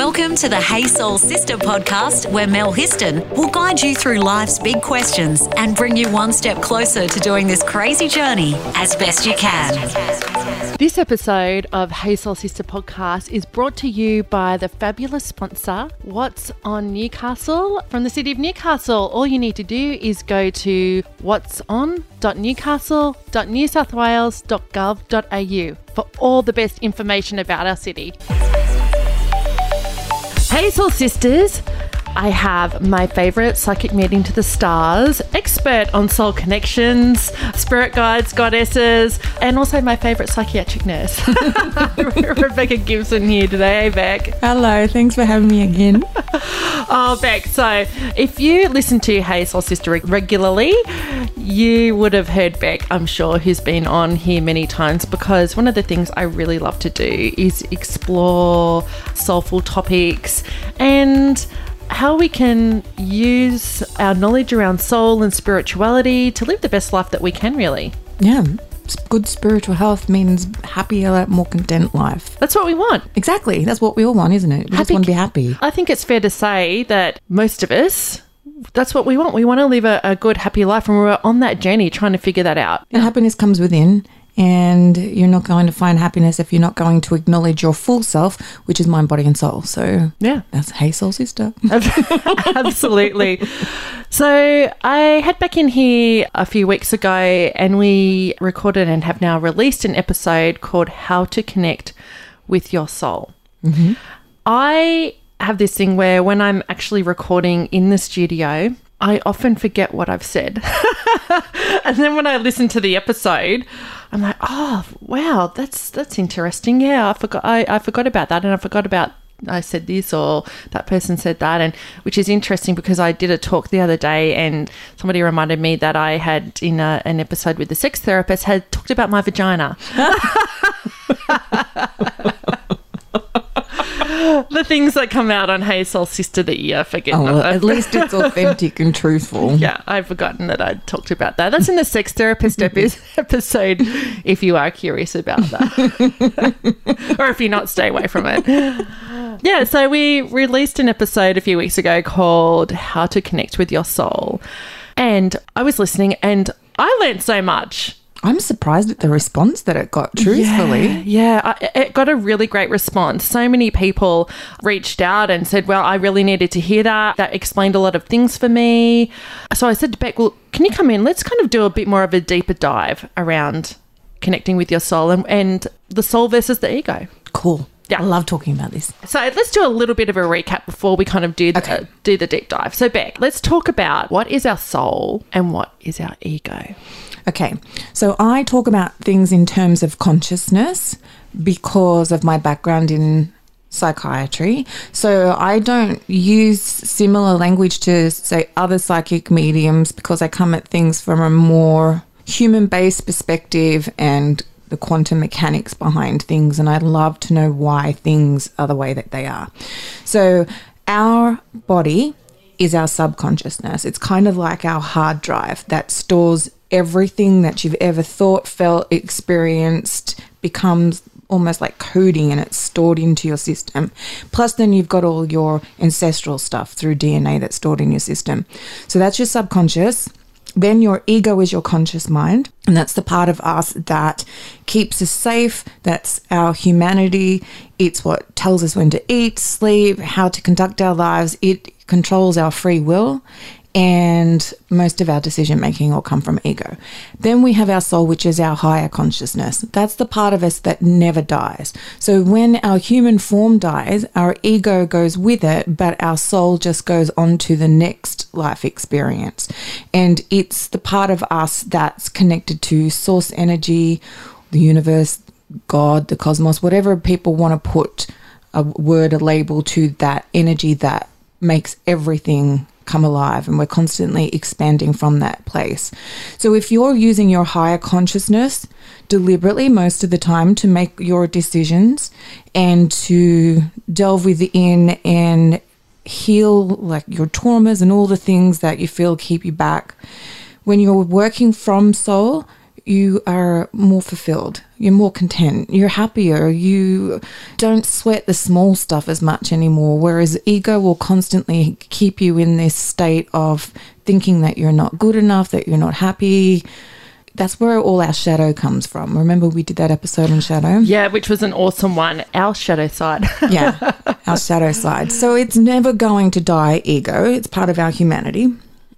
Welcome to the Hey Soul Sister podcast, where Mel Histon will guide you through life's big questions and bring you one step closer to doing this crazy journey as best you can. This episode of Hey Soul Sister podcast is brought to you by the fabulous sponsor, What's on Newcastle from the city of Newcastle. All you need to do is go to what'son.newcastle.newsouthwales.gov.au for all the best information about our city. Hey Soul Sisters! I have my favorite psychic meeting to the stars, expert on soul connections, spirit guides, goddesses, and also my favorite psychiatric nurse, Rebecca Gibson here today. Hey, Beck. Hello, thanks for having me again. Oh, Beck. So, if you listen to Hey Soul Sister regularly, you would have heard Beck, I'm sure, who's been on here many times because one of the things I really love to do is explore soulful topics and how we can use our knowledge around soul and spirituality to live the best life that we can, really. Yeah, good spiritual health means happier, more content life. That's what we want. Exactly, that's what we all want, isn't it? We just want to be happy. I think it's fair to say that most of us, that's what we want. We want to live a, a good, happy life, and we're on that journey trying to figure that out. And happiness comes within, and you're not going to find happiness if you're not going to acknowledge your full self, which is mind, body, and soul. So Yeah. that's Hey Soul Sister. Absolutely. So I had back in here a few weeks ago and we recorded and have now released an episode called How to Connect with Your Soul. Mm-hmm. I have this thing where when I'm actually recording in the studio, I often forget what I've said. and then when I listen to the episode, I'm like, oh wow, that's that's interesting. Yeah, I forgot I, I forgot about that and I forgot about I said this or that person said that and which is interesting because I did a talk the other day and somebody reminded me that I had in a, an episode with the sex therapist had talked about my vagina. the things that come out on Hey Soul Sister that you forget. Oh, well, at least it's authentic and truthful. yeah, I've forgotten that I talked about that. That's in the sex therapist epi- episode. If you are curious about that, or if you're not, stay away from it. Yeah, so we released an episode a few weeks ago called "How to Connect with Your Soul," and I was listening, and I learned so much. I'm surprised at the response that it got, truthfully. Yeah, yeah, I, it got a really great response. So many people reached out and said, Well, I really needed to hear that. That explained a lot of things for me. So I said to Beck, Well, can you come in? Let's kind of do a bit more of a deeper dive around connecting with your soul and, and the soul versus the ego. Cool. Yeah. I love talking about this. So let's do a little bit of a recap before we kind of do the, Okay. do the deep dive. So, Beck, let's talk about what is our soul and what is our ego. Okay, so I talk about things in terms of consciousness because of my background in psychiatry. So I don't use similar language to, say, other psychic mediums because I come at things from a more human based perspective and the quantum mechanics behind things. And I love to know why things are the way that they are. So our body is our subconsciousness. It's kind of like our hard drive that stores everything that you've ever thought, felt, experienced, becomes almost like coding and it's stored into your system. Plus, then you've got all your ancestral stuff through DNA that's stored in your system. So that's your subconscious. Then your ego is your conscious mind, and that's the part of us that keeps us safe. That's our humanity. It's what tells us when to eat, sleep, how to conduct our lives. It controls our free will, and most of our decision making will come from ego. Then we have our soul, which is our higher consciousness. That's the part of us that never dies. So when our human form dies, our ego goes with it, but our soul just goes on to the next life experience. And it's the part of us that's connected to source energy, the universe, God, the cosmos, whatever people want to put a word, a label to that energy that makes everything come alive and we're constantly expanding from that place. So if you're using your higher consciousness deliberately most of the time to make your decisions and to delve within and heal like your traumas and all the things that you feel keep you back when you're working from soul you are more fulfilled. You're more content. You're happier. You don't sweat the small stuff as much anymore. Whereas ego will constantly keep you in this state of thinking that you're not good enough, that you're not happy. That's where all our shadow comes from. Remember, we did that episode on shadow? Yeah, which was an awesome one. Our shadow side. yeah, our shadow side. So it's never going to die, ego. It's part of our humanity.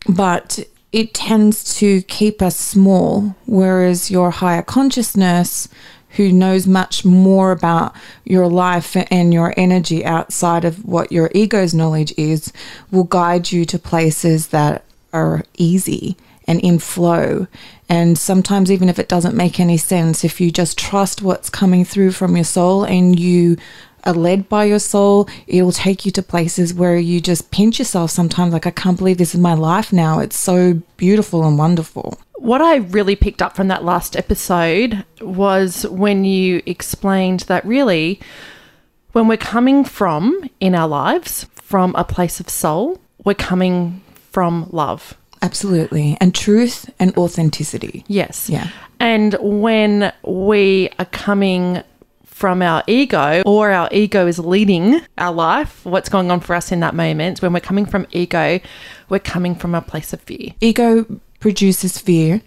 But it tends to keep us small, whereas your higher consciousness, who knows much more about your life and your energy outside of what your ego's knowledge is, will guide you to places that are easy and in flow. And sometimes, even if it doesn't make any sense, if you just trust what's coming through from your soul and you are led by your soul, it'll take you to places where you just pinch yourself sometimes like, I can't believe this is my life now. It's so beautiful and wonderful. What I really picked up from that last episode was when you explained that really, when we're coming from in our lives from a place of soul, we're coming from love. Absolutely. And truth and authenticity. Yes. Yeah. And when we are coming from our ego or our ego is leading our life, what's going on for us in that moment, when we're coming from ego, we're coming from a place of fear. Ego produces fear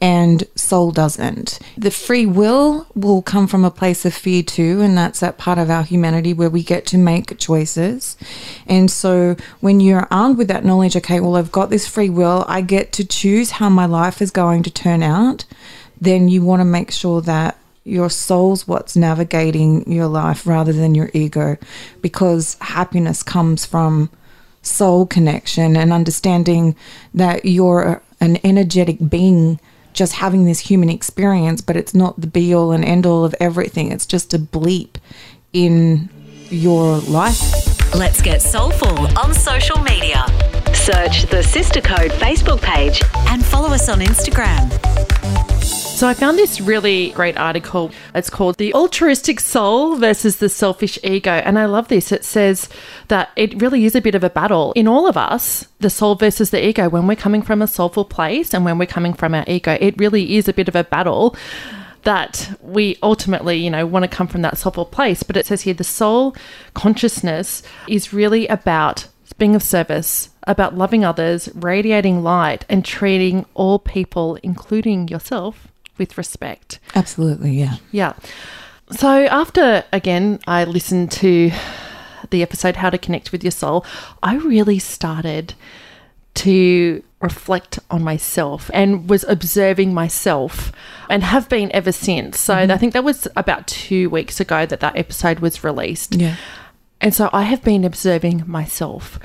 and soul doesn't. The free will will come from a place of fear too, and that's that part of our humanity where we get to make choices. And so when you're armed with that knowledge, okay, well, I've got this free will, I get to choose how my life is going to turn out, then you want to make sure that your soul's what's navigating your life rather than your ego because happiness comes from soul connection and understanding that you're an energetic being just having this human experience but it's not the be all and end all of everything. It's just a bleep in your life. Let's get soulful on social media. Search the sister code facebook page. And follow us on instagram so I found this really great article. It's called The Altruistic Soul versus the Selfish Ego. And I love this. It says that it really is a bit of a battle in all of us, the soul versus the ego. When we're coming from a soulful place and when we're coming from our ego, it really is a bit of a battle that we ultimately, you know, want to come from that soulful place. But it says here the soul consciousness is really about being of service, about loving others, radiating light, and treating all people, including yourself, with respect. Absolutely, yeah. Yeah. So after again I listened to the episode How to Connect with Your Soul, I really started to reflect on myself and was observing myself and have been ever since. So mm-hmm. I think that was about 2 weeks ago that that episode was released. Yeah. And so I have been observing myself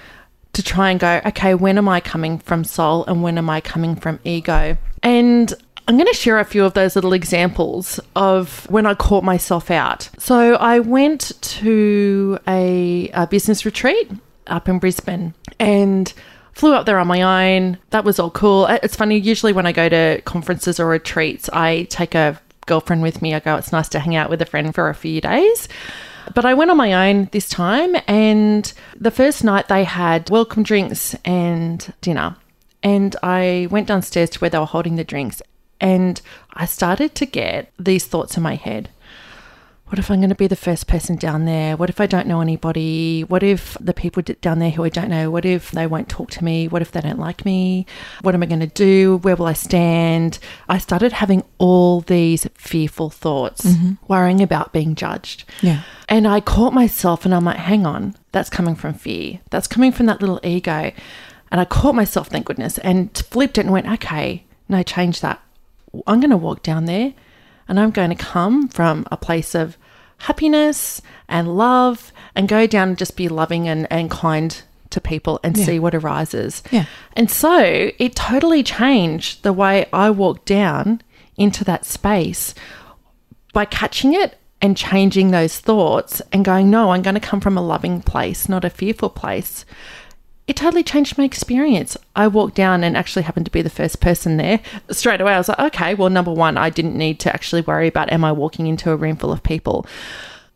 to try and go, okay, when am I coming from soul and when am I coming from ego? And I'm going to share a few of those little examples of when I caught myself out. So I went to a, a business retreat up in Brisbane and flew up there on my own. That was all cool. Uh, it's funny, usually when I go to conferences or retreats, I take a girlfriend with me. I go, it's nice to hang out with a friend for a few days. But I went on my own this time, and the first night they had welcome drinks and dinner. And I went downstairs to where they were holding the drinks, and I started to get these thoughts in my head. What if I'm going to be the first person down there? What if I don't know anybody? What if the people down there who I don't know, what if they won't talk to me? What if they don't like me? What am I going to do? Where will I stand? I started having all these fearful thoughts, mm-hmm. worrying about being judged. Yeah. And I caught myself and I'm like, hang on, that's coming from fear. That's coming from that little ego. And I caught myself, thank goodness, and flipped it and went, okay, no, change that. I'm going to walk down there and I'm going to come from a place of happiness and love and go down and just be loving and, and kind to people and yeah. see what arises. Yeah. And so it totally changed the way I walked down into that space by catching it and changing those thoughts and going, no, I'm going to come from a loving place, not a fearful place it totally changed my experience. I walked down and actually happened to be the first person there. Straight away, I was like, okay, well, number one, I didn't need to actually worry about am I walking into a room full of people.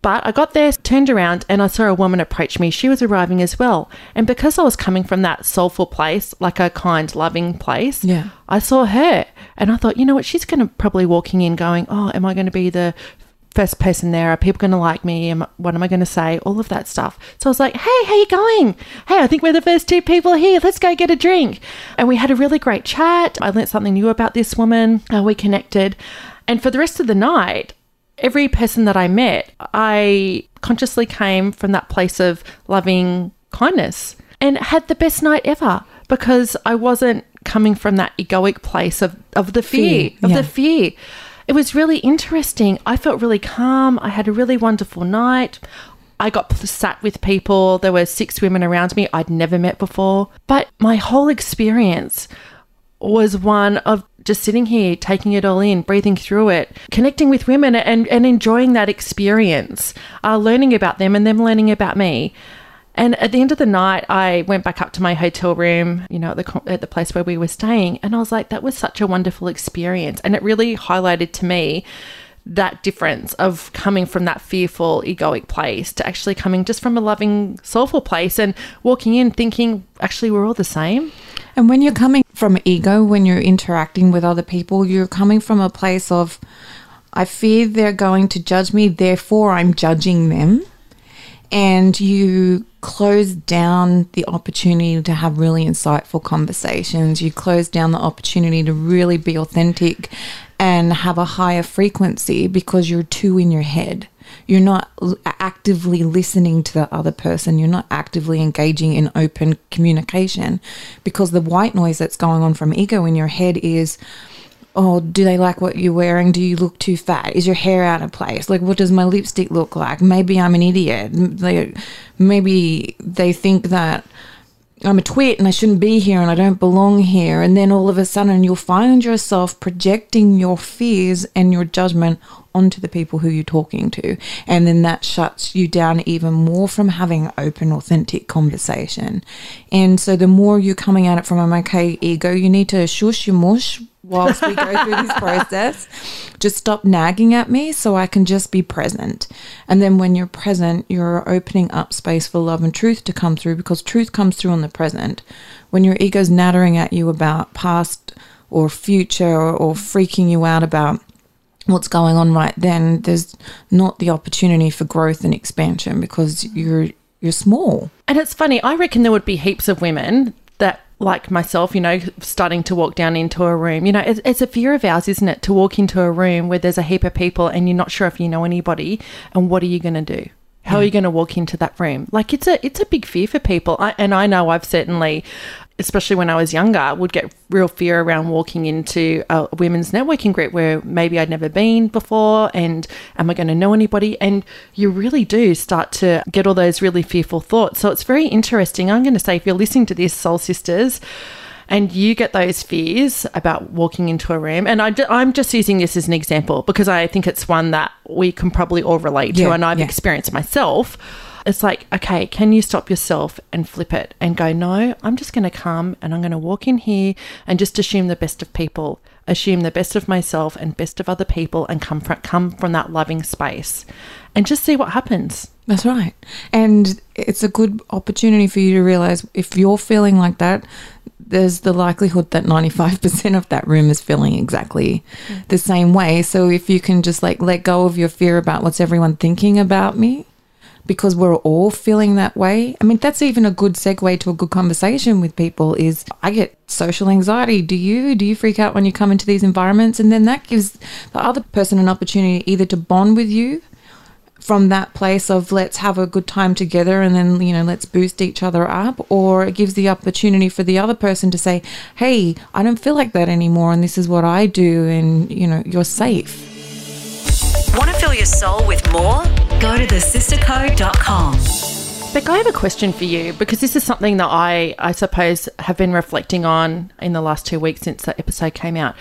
But I got there, turned around, and I saw a woman approach me. She was arriving as well. And because I was coming from that soulful place, like a kind, loving place, Yeah. I saw her. And I thought, you know what? She's going to probably walking in going, oh, am I going to be the first person there? Are people going to like me? Am, what am I going to say? All of that stuff. So I was like, hey, how you going? Hey, I think we're the first two people here. Let's go get a drink. And we had a really great chat. I learnt something new about this woman. Uh, we connected. And for the rest of the night, every person that I met, I consciously came from that place of loving kindness and had the best night ever because I wasn't coming from that egoic place of, of the fear, Fear, of yeah. the fear. It was really interesting. I felt really calm. I had a really wonderful night. I got sat with people. There were six women around me I'd never met before. But my whole experience was one of just sitting here, taking it all in, breathing through it, connecting with women and, and enjoying that experience, uh, learning about them and them learning about me. And at the end of the night, I went back up to my hotel room, you know, at the, at the place where we were staying. And I was like, that was such a wonderful experience. And it really highlighted to me that difference of coming from that fearful, egoic place to actually coming just from a loving, soulful place and walking in thinking, actually, we're all the same. And when you're coming from ego, when you're interacting with other people, you're coming from a place of, I fear they're going to judge me, therefore I'm judging them. And you close down the opportunity to have really insightful conversations. You close down the opportunity to really be authentic and have a higher frequency because you're too in your head. You're not actively listening to the other person. You're not actively engaging in open communication because the white noise that's going on from ego in your head is, oh, do they like what you're wearing? Do you look too fat? Is your hair out of place? Like, what does my lipstick look like? Maybe I'm an idiot. Maybe they think that I'm a twit and I shouldn't be here and I don't belong here. And then all of a sudden, you'll find yourself projecting your fears and your judgment onto the people who you're talking to. And then that shuts you down even more from having open, authentic conversation. And so, the more you're coming at it from, I'm okay, ego, you need to shush your mush whilst we go through this process. Just stop nagging at me so I can just be present. And then when you're present, you're opening up space for love and truth to come through because truth comes through on the present. When your ego's nattering at you about past or future or, or freaking you out about what's going on right then, there's not the opportunity for growth and expansion because you're you're small. And it's funny, I reckon there would be heaps of women like myself, you know, starting to walk down into a room. You know, it's, it's a fear of ours, isn't it, to walk into a room where there's a heap of people and you're not sure if you know anybody and what are you going to do? How are hmm. you going to walk into that room? Like it's a it's a big fear for people, I, and I know I've certainly, especially when I was younger, would get real fear around walking into a women's networking group where maybe I'd never been before, and am I going to know anybody? And you really do start to get all those really fearful thoughts. So it's very interesting. I'm going to say, if you're listening to this, Soul Sisters, and you get those fears about walking into a room, and I, am just using this as an example because I think it's one that we can probably all relate to, Yeah, and I've yeah. experienced myself. It's like, okay, can you stop yourself and flip it and go, no, I'm just going to come and I'm going to walk in here and just assume the best of people, assume the best of myself and best of other people, and come from come from that loving space, and just see what happens. That's right. And it's a good opportunity for you to realize if you're feeling like that, there's the likelihood that 95% of that room is feeling exactly mm. the same way. So if you can just like let go of your fear about what's everyone thinking about me, because we're all feeling that way. I mean, that's even a good segue to a good conversation with people is I get social anxiety. Do you? Do you freak out when you come into these environments? And then that gives the other person an opportunity either to bond with you from that place of let's have a good time together and then you know let's boost each other up or it gives the opportunity for the other person to say hey i don't feel like that anymore and this is what i do and you know you're safe Want to fill your soul with more? Go to thesistercode.com. Beck, I have a question for you because this is something that I, I suppose, have been reflecting on in the last two weeks since that episode came out.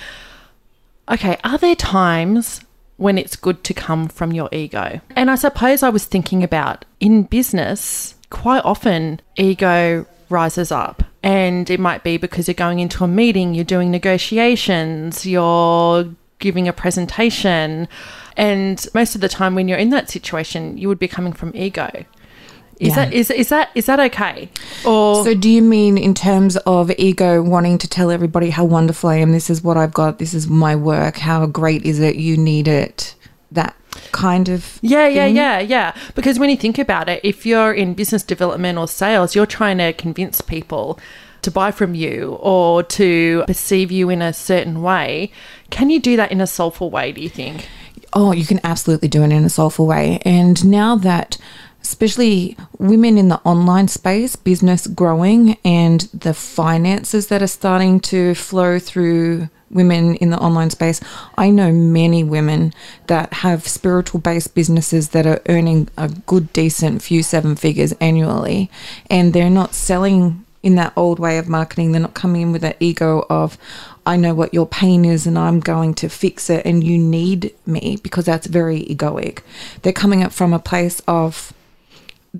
Okay, are there times when it's good to come from your ego? And I suppose I was thinking about in business, quite often ego rises up. And it might be because you're going into a meeting, you're doing negotiations, you're giving a presentation, And most of the time, when you're in that situation, you would be coming from ego. Is Yeah. that is is that is that okay? Or So, do you mean in terms of ego wanting to tell everybody how wonderful I am? This is what I've got. This is my work. How great is it? You need it. That kind of. Yeah, yeah, thing? yeah, yeah. Because when you think about it, if you're in business development or sales, you're trying to convince people to buy from you or to perceive you in a certain way. Can you do that in a soulful way, do you think? Oh, you can absolutely do it in a soulful way. And now that, especially women in the online space, business growing, and the finances that are starting to flow through women in the online space, I know many women that have spiritual based businesses that are earning a good, decent few seven figures annually, and they're not selling in that old way of marketing. They're not coming in with that ego of, I know what your pain is and I'm going to fix it and you need me because that's very egoic. They're coming up from a place of,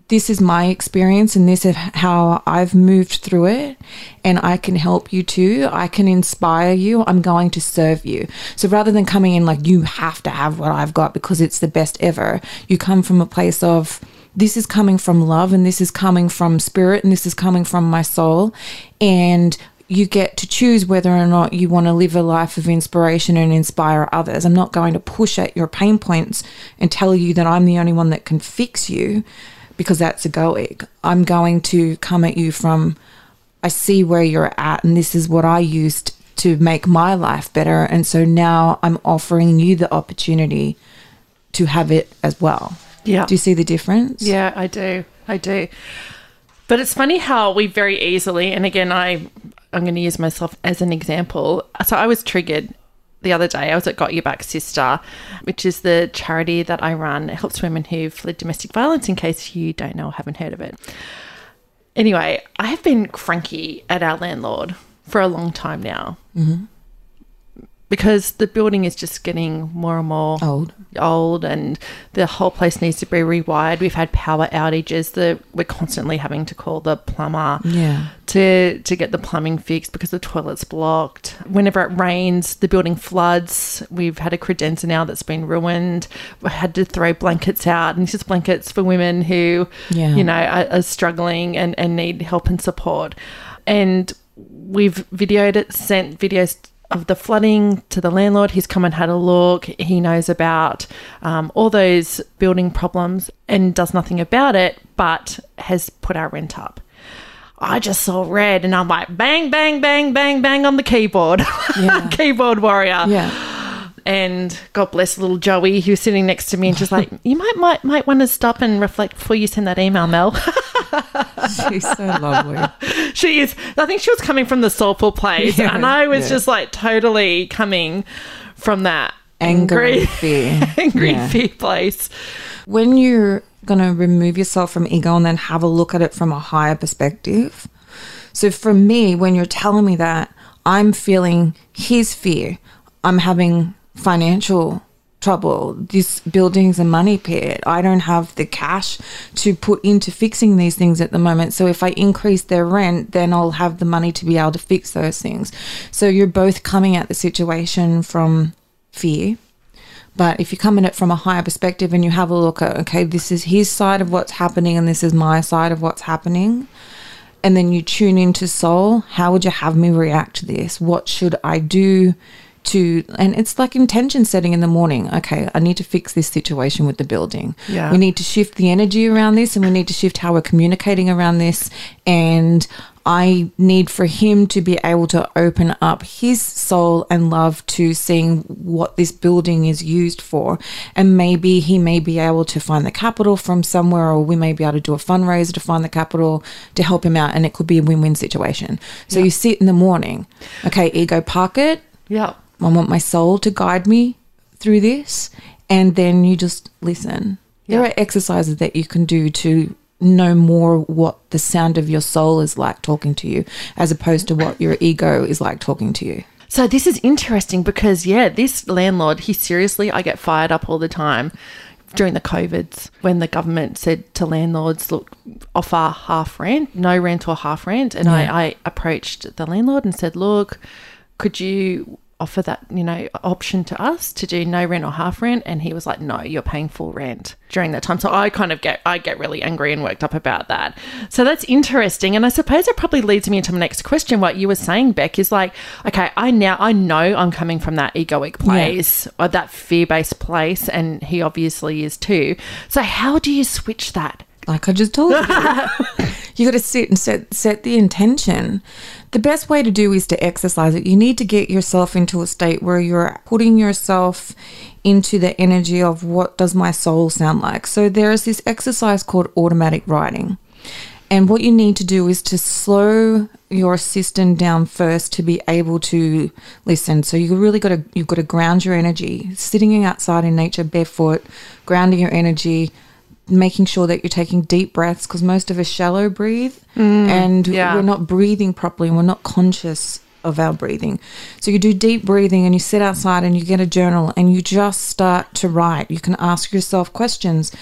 this is my experience and this is how I've moved through it and I can help you too. I can inspire you. I'm going to serve you. So rather than coming in like you have to have what I've got because it's the best ever, you come from a place of this is coming from love and this is coming from spirit and this is coming from my soul and you get to choose whether or not you want to live a life of inspiration and inspire others. I'm not going to push at your pain points and tell you that I'm the only one that can fix you because that's egoic. I'm going to come at you from, I see where you're at, and this is what I used to make my life better. And so now I'm offering you the opportunity to have it as well. Yeah. Do you see the difference? Yeah, I do. I do. But it's funny how we very easily, and again, I I'm going to use myself as an example. So I was triggered the other day. I was at Got Your Back Sister, which is the charity that I run. It helps women who've fled domestic violence. In case you don't know or haven't heard of it. Anyway, I have been cranky at our landlord for a long time now. Mm-hmm. Because the building is just getting more and more Old. old and the whole place needs to be rewired. We've had power outages that we're constantly having to call the plumber Yeah. to to get the plumbing fixed because the toilet's blocked. Whenever it rains, the building floods. We've had a credenza now that's been ruined. We had to throw blankets out, and this is blankets for women who, Yeah. you know, are, are struggling and, and need help and support. And we've videoed it, sent videos of the flooding to the landlord. He's come and had a look. He knows about um, all those building problems and does nothing about it, but has put our rent up. I just saw red and I'm like, bang, bang, bang, bang, bang on the keyboard. Yeah. keyboard warrior. Yeah. And God bless little Joey, who was sitting next to me and just like, you might might might want to stop and reflect before you send that email, Mel. She's so lovely. she is. I think she was coming from the soulful place, Yeah, and I was yeah. just like totally coming from that Anger angry, fear. angry Yeah. fear place. when you're going to remove yourself from ego and then have a look at it from a higher perspective. So for me, when you're telling me that, I'm feeling his fear. I'm having financial trouble. This building's a money pit. I don't have the cash to put into fixing these things at the moment. So if I increase their rent, then I'll have the money to be able to fix those things. So you're both coming at the situation from fear. But if you come in it from a higher perspective and you have a look at, okay, this is his side of what's happening and this is my side of what's happening, and then you tune into soul, how would you have me react to this? What should I do to, and it's like intention setting in the morning. Okay, I need to fix this situation with the building. Yeah. We need to shift the energy around this and we need to shift how we're communicating around this. And I need for him to be able to open up his soul and love to seeing what this building is used for. And maybe he may be able to find the capital from somewhere, or we may be able to do a fundraiser to find the capital to help him out. And it could be a win win situation. So you sit in the morning, okay, ego park it. Yeah. I want my soul to guide me through this. And then you just listen. There are exercises that you can do to know more what the sound of your soul is like talking to you, as opposed to what your ego is like talking to you. So this is interesting because yeah, this landlord, he seriously, I get fired up all the time during the COVIDs when the government said to landlords, look, offer half rent, no rent or half rent. And Yeah. I, I approached the landlord and said, look, could you offer that, you know, option to us to do no rent or half rent. And he was like, no, you're paying full rent during that time. So I kind of get, I get really angry and worked up about that. So that's interesting. And I suppose it probably leads me into my next question. What you were saying, Beck, is like, okay, I now, I know I'm coming from that egoic place or that fear based place. And he obviously is too. So how do you switch that? like I just told you. you got to sit and set set the intention. The best way to do is to exercise it. You need to get yourself into a state where you're putting yourself into the energy of what does my soul sound like. So there is this exercise called automatic writing. And what you need to do is to slow your system down first to be able to listen. So you really got to you've got to ground your energy. Sitting outside in nature barefoot, grounding your energy, making sure that you're taking deep breaths because most of us shallow breathe mm, and yeah. we're not breathing properly and we're not conscious of our breathing. So you do deep breathing and you sit outside and you get a journal and you just start to write. You can ask yourself questions.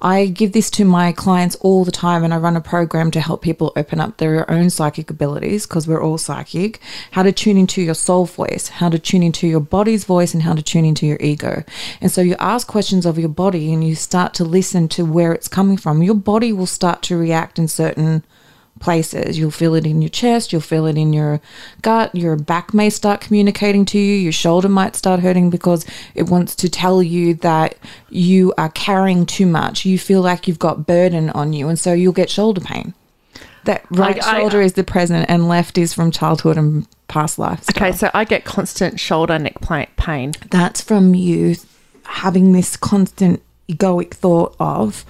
I give this to my clients all the time and I run a program to help people open up their own psychic abilities because we're all psychic. How to tune into your soul voice, how to tune into your body's voice and how to tune into your ego. And so you ask questions of your body and you start to listen to where it's coming from. Your body will start to react in certain places. You'll feel it in your chest, you'll feel it in your gut, your back may start communicating to you, your shoulder might start hurting because it wants to tell you that you are carrying too much. You feel like you've got burden on you, and so you'll get shoulder pain. That right I- shoulder is the present, and left is from childhood and past life. Okay, so I get constant shoulder neck pain. that's from you having this constant egoic thought of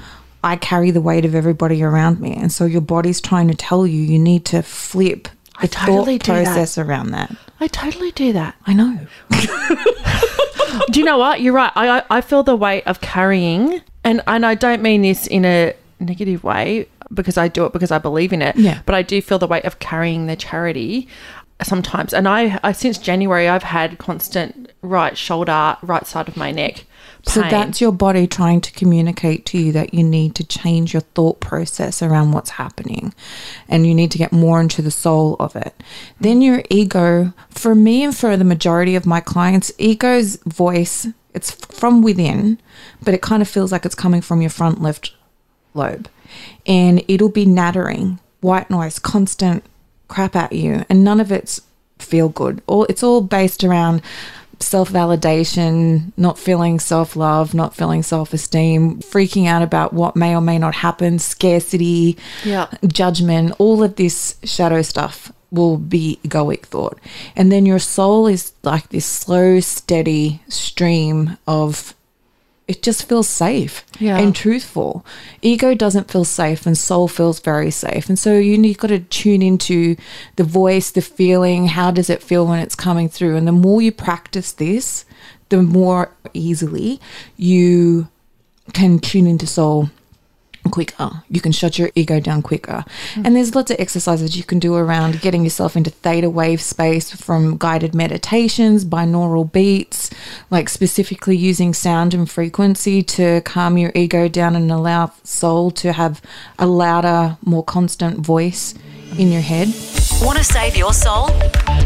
I carry the weight of everybody around me, and so your body's trying to tell you you need to flip I the totally thought do that. process around that. I totally do that. I know. Do you know what? You're right. I, I I feel the weight of carrying, and and I don't mean this in a negative way because I do it because I believe in it. Yeah. But I do feel the weight of carrying the charity sometimes, and I, I since January I've had constant right shoulder, right side of my neck. So that's your body trying to communicate to you that you need to change your thought process around what's happening and you need to get more into the soul of it. Then your ego, for me and for the majority of my clients, ego's voice, it's from within, but it kind of feels like it's coming from your front left lobe. And it'll be nattering, white noise, constant crap at you, and none of it's feel good. All it's all based around self validation, not feeling self love, not feeling self esteem, freaking out about what may or may not happen, scarcity, Yeah. judgment, all of this shadow stuff will be egoic thought. And then your soul is like this slow, steady stream of it just feels safe Yeah. and truthful. Ego doesn't feel safe and soul feels very safe. And so you need got to tune into the voice, the feeling, how does it feel when it's coming through? And the more you practice this, the more easily you can tune into soul quicker. You can shut your ego down quicker. And there's lots of exercises you can do around getting yourself into theta wave space from guided meditations, binaural beats, like specifically using sound and frequency to calm your ego down and allow soul to have a louder, more constant voice in your head. Want to save your soul?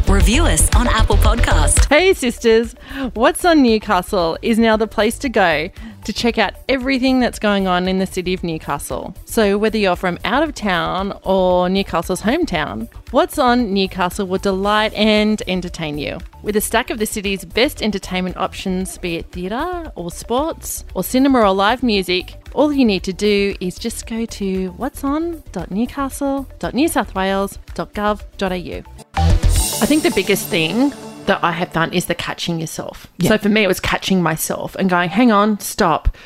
Review us on Apple Podcast. Hey, sisters, What's on Newcastle is now the place to go to check out everything that's going on in the city of Newcastle. So, whether you're from out of town or Newcastle's hometown, What's on Newcastle will delight and entertain you. With a stack of the city's best entertainment options, be it theatre or sports or cinema or live music, all you need to do is just go to what'son.newcastle.newsouthwales.gov.au. I think the biggest thing that I have done is the catching yourself. So for me, it was catching myself and going, hang on, stop.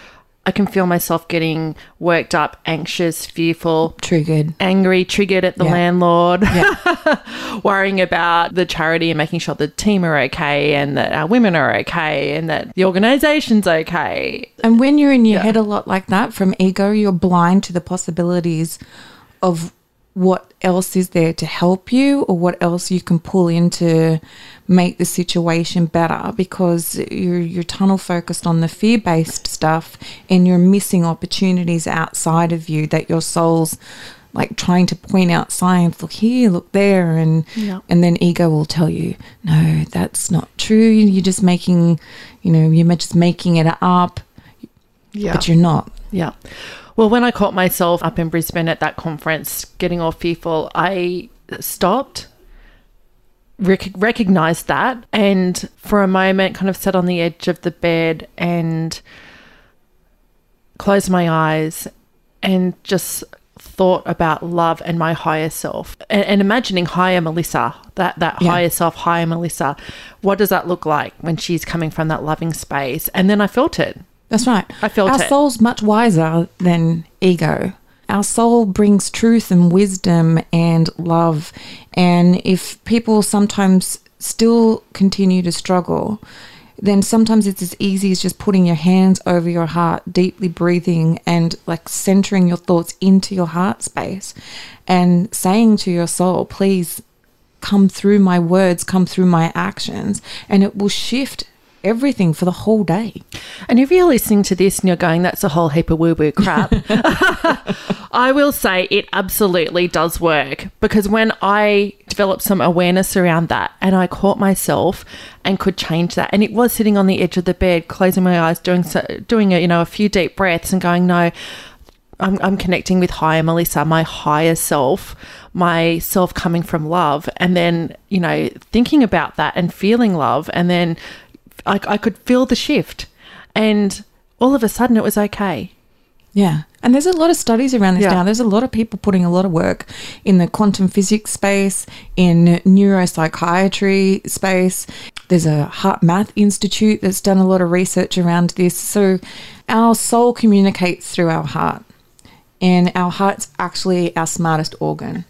I can feel myself getting worked up, anxious, fearful, Triggered. angry, triggered at the Yeah. landlord, worrying about the charity and making sure the team are okay and that our women are okay and that the organization's okay. And when you're in your head a lot like that from ego, you're blind to the possibilities of what else is there to help you or what else you can pull in to make the situation better? Because you're, you're tunnel focused on the fear based stuff and you're missing opportunities outside of you that your soul's like trying to point out signs look here look there and and then ego will tell you no that's not true. You're just making you know you're just making it up Yeah. but you're not Yeah. Well, when I caught myself up in Brisbane at that conference getting all fearful, I stopped, rec- recognized that, and for a moment kind of sat on the edge of the bed and closed my eyes and just thought about love and my higher self and, and imagining higher Melissa, that, that Yeah. higher self, higher Melissa. What does that look like when she's coming from that loving space? And then I felt it. That's right. I felt Our it. soul's much wiser than ego. Our soul brings truth and wisdom and love. And if people sometimes still continue to struggle, then sometimes it's as easy as just putting your hands over your heart, deeply breathing and like centering your thoughts into your heart space and saying to your soul, please come through my words, come through my actions, and it will shift everything for the whole day. And if you're listening to this and you're going, that's a whole heap of woo woo crap, I will say it absolutely does work because when I developed some awareness around that and I caught myself and could change that, and it was sitting on the edge of the bed, closing my eyes, doing so, doing a, you know a few deep breaths and going, no. I'm, I'm connecting with higher Melissa, my higher self, my self coming from love, and then you know thinking about that and feeling love, and then I, I could feel the shift, and all of a sudden it was okay. Yeah. And there's a lot of studies around this Yeah. now. There's a lot of people putting a lot of work in the quantum physics space, in neuropsychiatry space. There's a Heart Math Institute that's done a lot of research around this. So our soul communicates through our heart. And our heart's actually our smartest organ.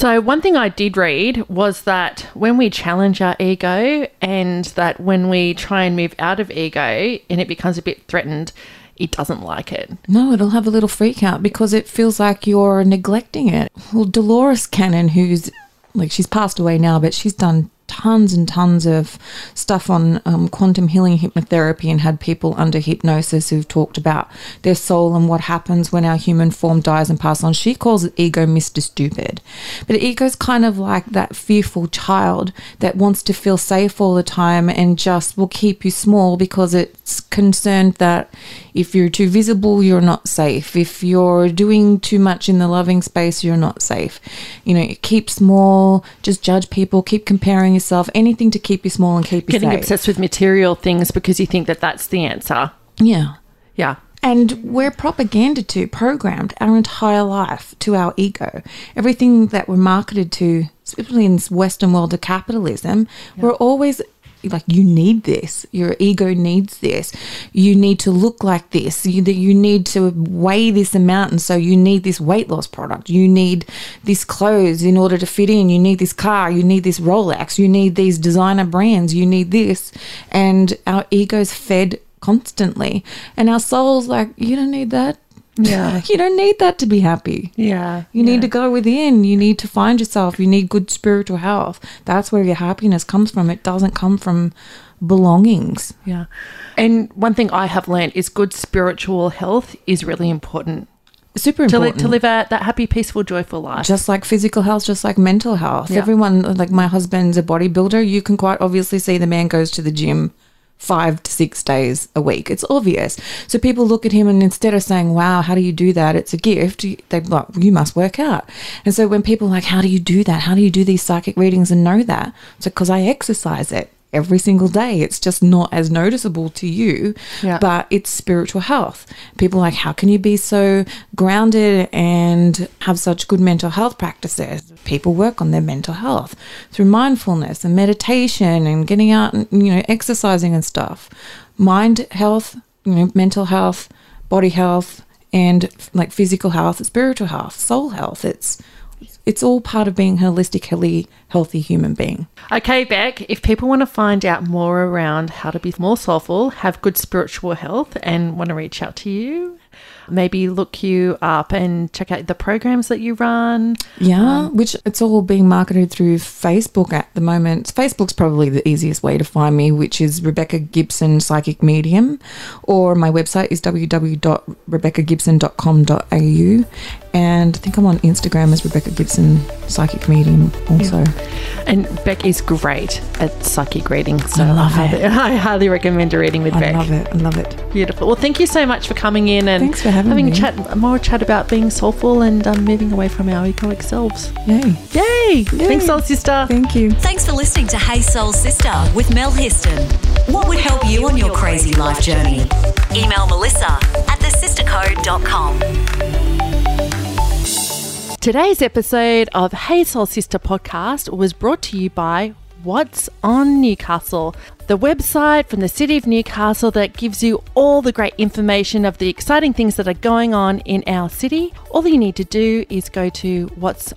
So, one thing I did read was that when we challenge our ego and that when we try and move out of ego and it becomes a bit threatened, it doesn't like it. No, it'll have a little freak out because it feels like you're neglecting it. Well, Dolores Cannon, who's like she's passed away now, but she's done tons and tons of stuff on um, quantum healing hypnotherapy and had people under hypnosis who've talked about their soul and what happens when our human form dies and passes on. She calls it ego Mr. Stupid. But ego's kind of like that fearful child that wants to feel safe all the time and just will keep you small because it's concerned that if you're too visible, you're not safe. If you're doing too much in the loving space, you're not safe. You know, keep small, just judge people, keep comparing yourself, anything to keep you small and keep you Getting safe. obsessed with material things because you think that that's the answer. Yeah. Yeah. And we're propaganda to, programmed our entire life to our ego. Everything that we're marketed to, especially in this Western world of capitalism, we're always like, you need this. Your ego needs this. You need to look like this. You, you need to weigh this amount. And so you need this weight loss product. You need this clothes in order to fit in. You need this car. You need this Rolex. You need these designer brands. You need this. And our ego's fed constantly. And our soul's like, you don't need that. Yeah. you don't need that to be happy. Yeah. You need to go within. You need to find yourself. You need good spiritual health. That's where your happiness comes from. It doesn't come from belongings. Yeah. And one thing I have learned is good spiritual health is really important Super to, li- important. to live a, that happy, peaceful, joyful life. just like physical health, just like mental health. Yeah. Everyone, like my husband's a bodybuilder. You can quite obviously see the man goes to the gym five to six days a week. It's obvious. So people look at him and instead of saying, wow, how do you do that? It's a gift. They're like, you must work out. And so when people are like, how do you do that? How do you do these psychic readings and know that? It's because I exercise it every single day. It's just not as noticeable to you, Yeah. but it's spiritual health. People like, how can you be so grounded and have such good mental health practices? People work on their mental health through mindfulness and meditation and getting out and, you know, exercising and stuff. Mind health, you know, mental health, body health, and like physical health, spiritual health, soul health. It's it's all part of being a holistically healthy human being. Okay, Beck, if people want to find out more around how to be more soulful, have good spiritual health, and want to reach out to you, maybe look you up and check out the programs that you run. Yeah, um, which it's all being marketed through Facebook at the moment. Facebook's probably the easiest way to find me, which is Rebecca Gibson Psychic Medium, or my website is www.rebeccagibson.com.au. And I think I'm on Instagram as Rebecca Gibson Psychic Medium also. And Beck is great at psychic reading. So I love highly, I highly recommend a reading with I Beck. I love it. I love it. Beautiful. Well, thank you so much for coming in and Thanks for having me. chat more chat about being soulful and um, moving away from our egoic selves. Yay. Yay! Thanks, soul sister. Thank you. Thanks for listening to Hey Soul Sister with Mel Histon. What would help you on your crazy life journey? Email Melissa at thesistercode.com. Today's episode of Hey Soul Sister podcast was brought to you by What's on Newcastle, the website from the city of Newcastle that gives you all the great information of the exciting things that are going on in our city. All you need to do is go to what's.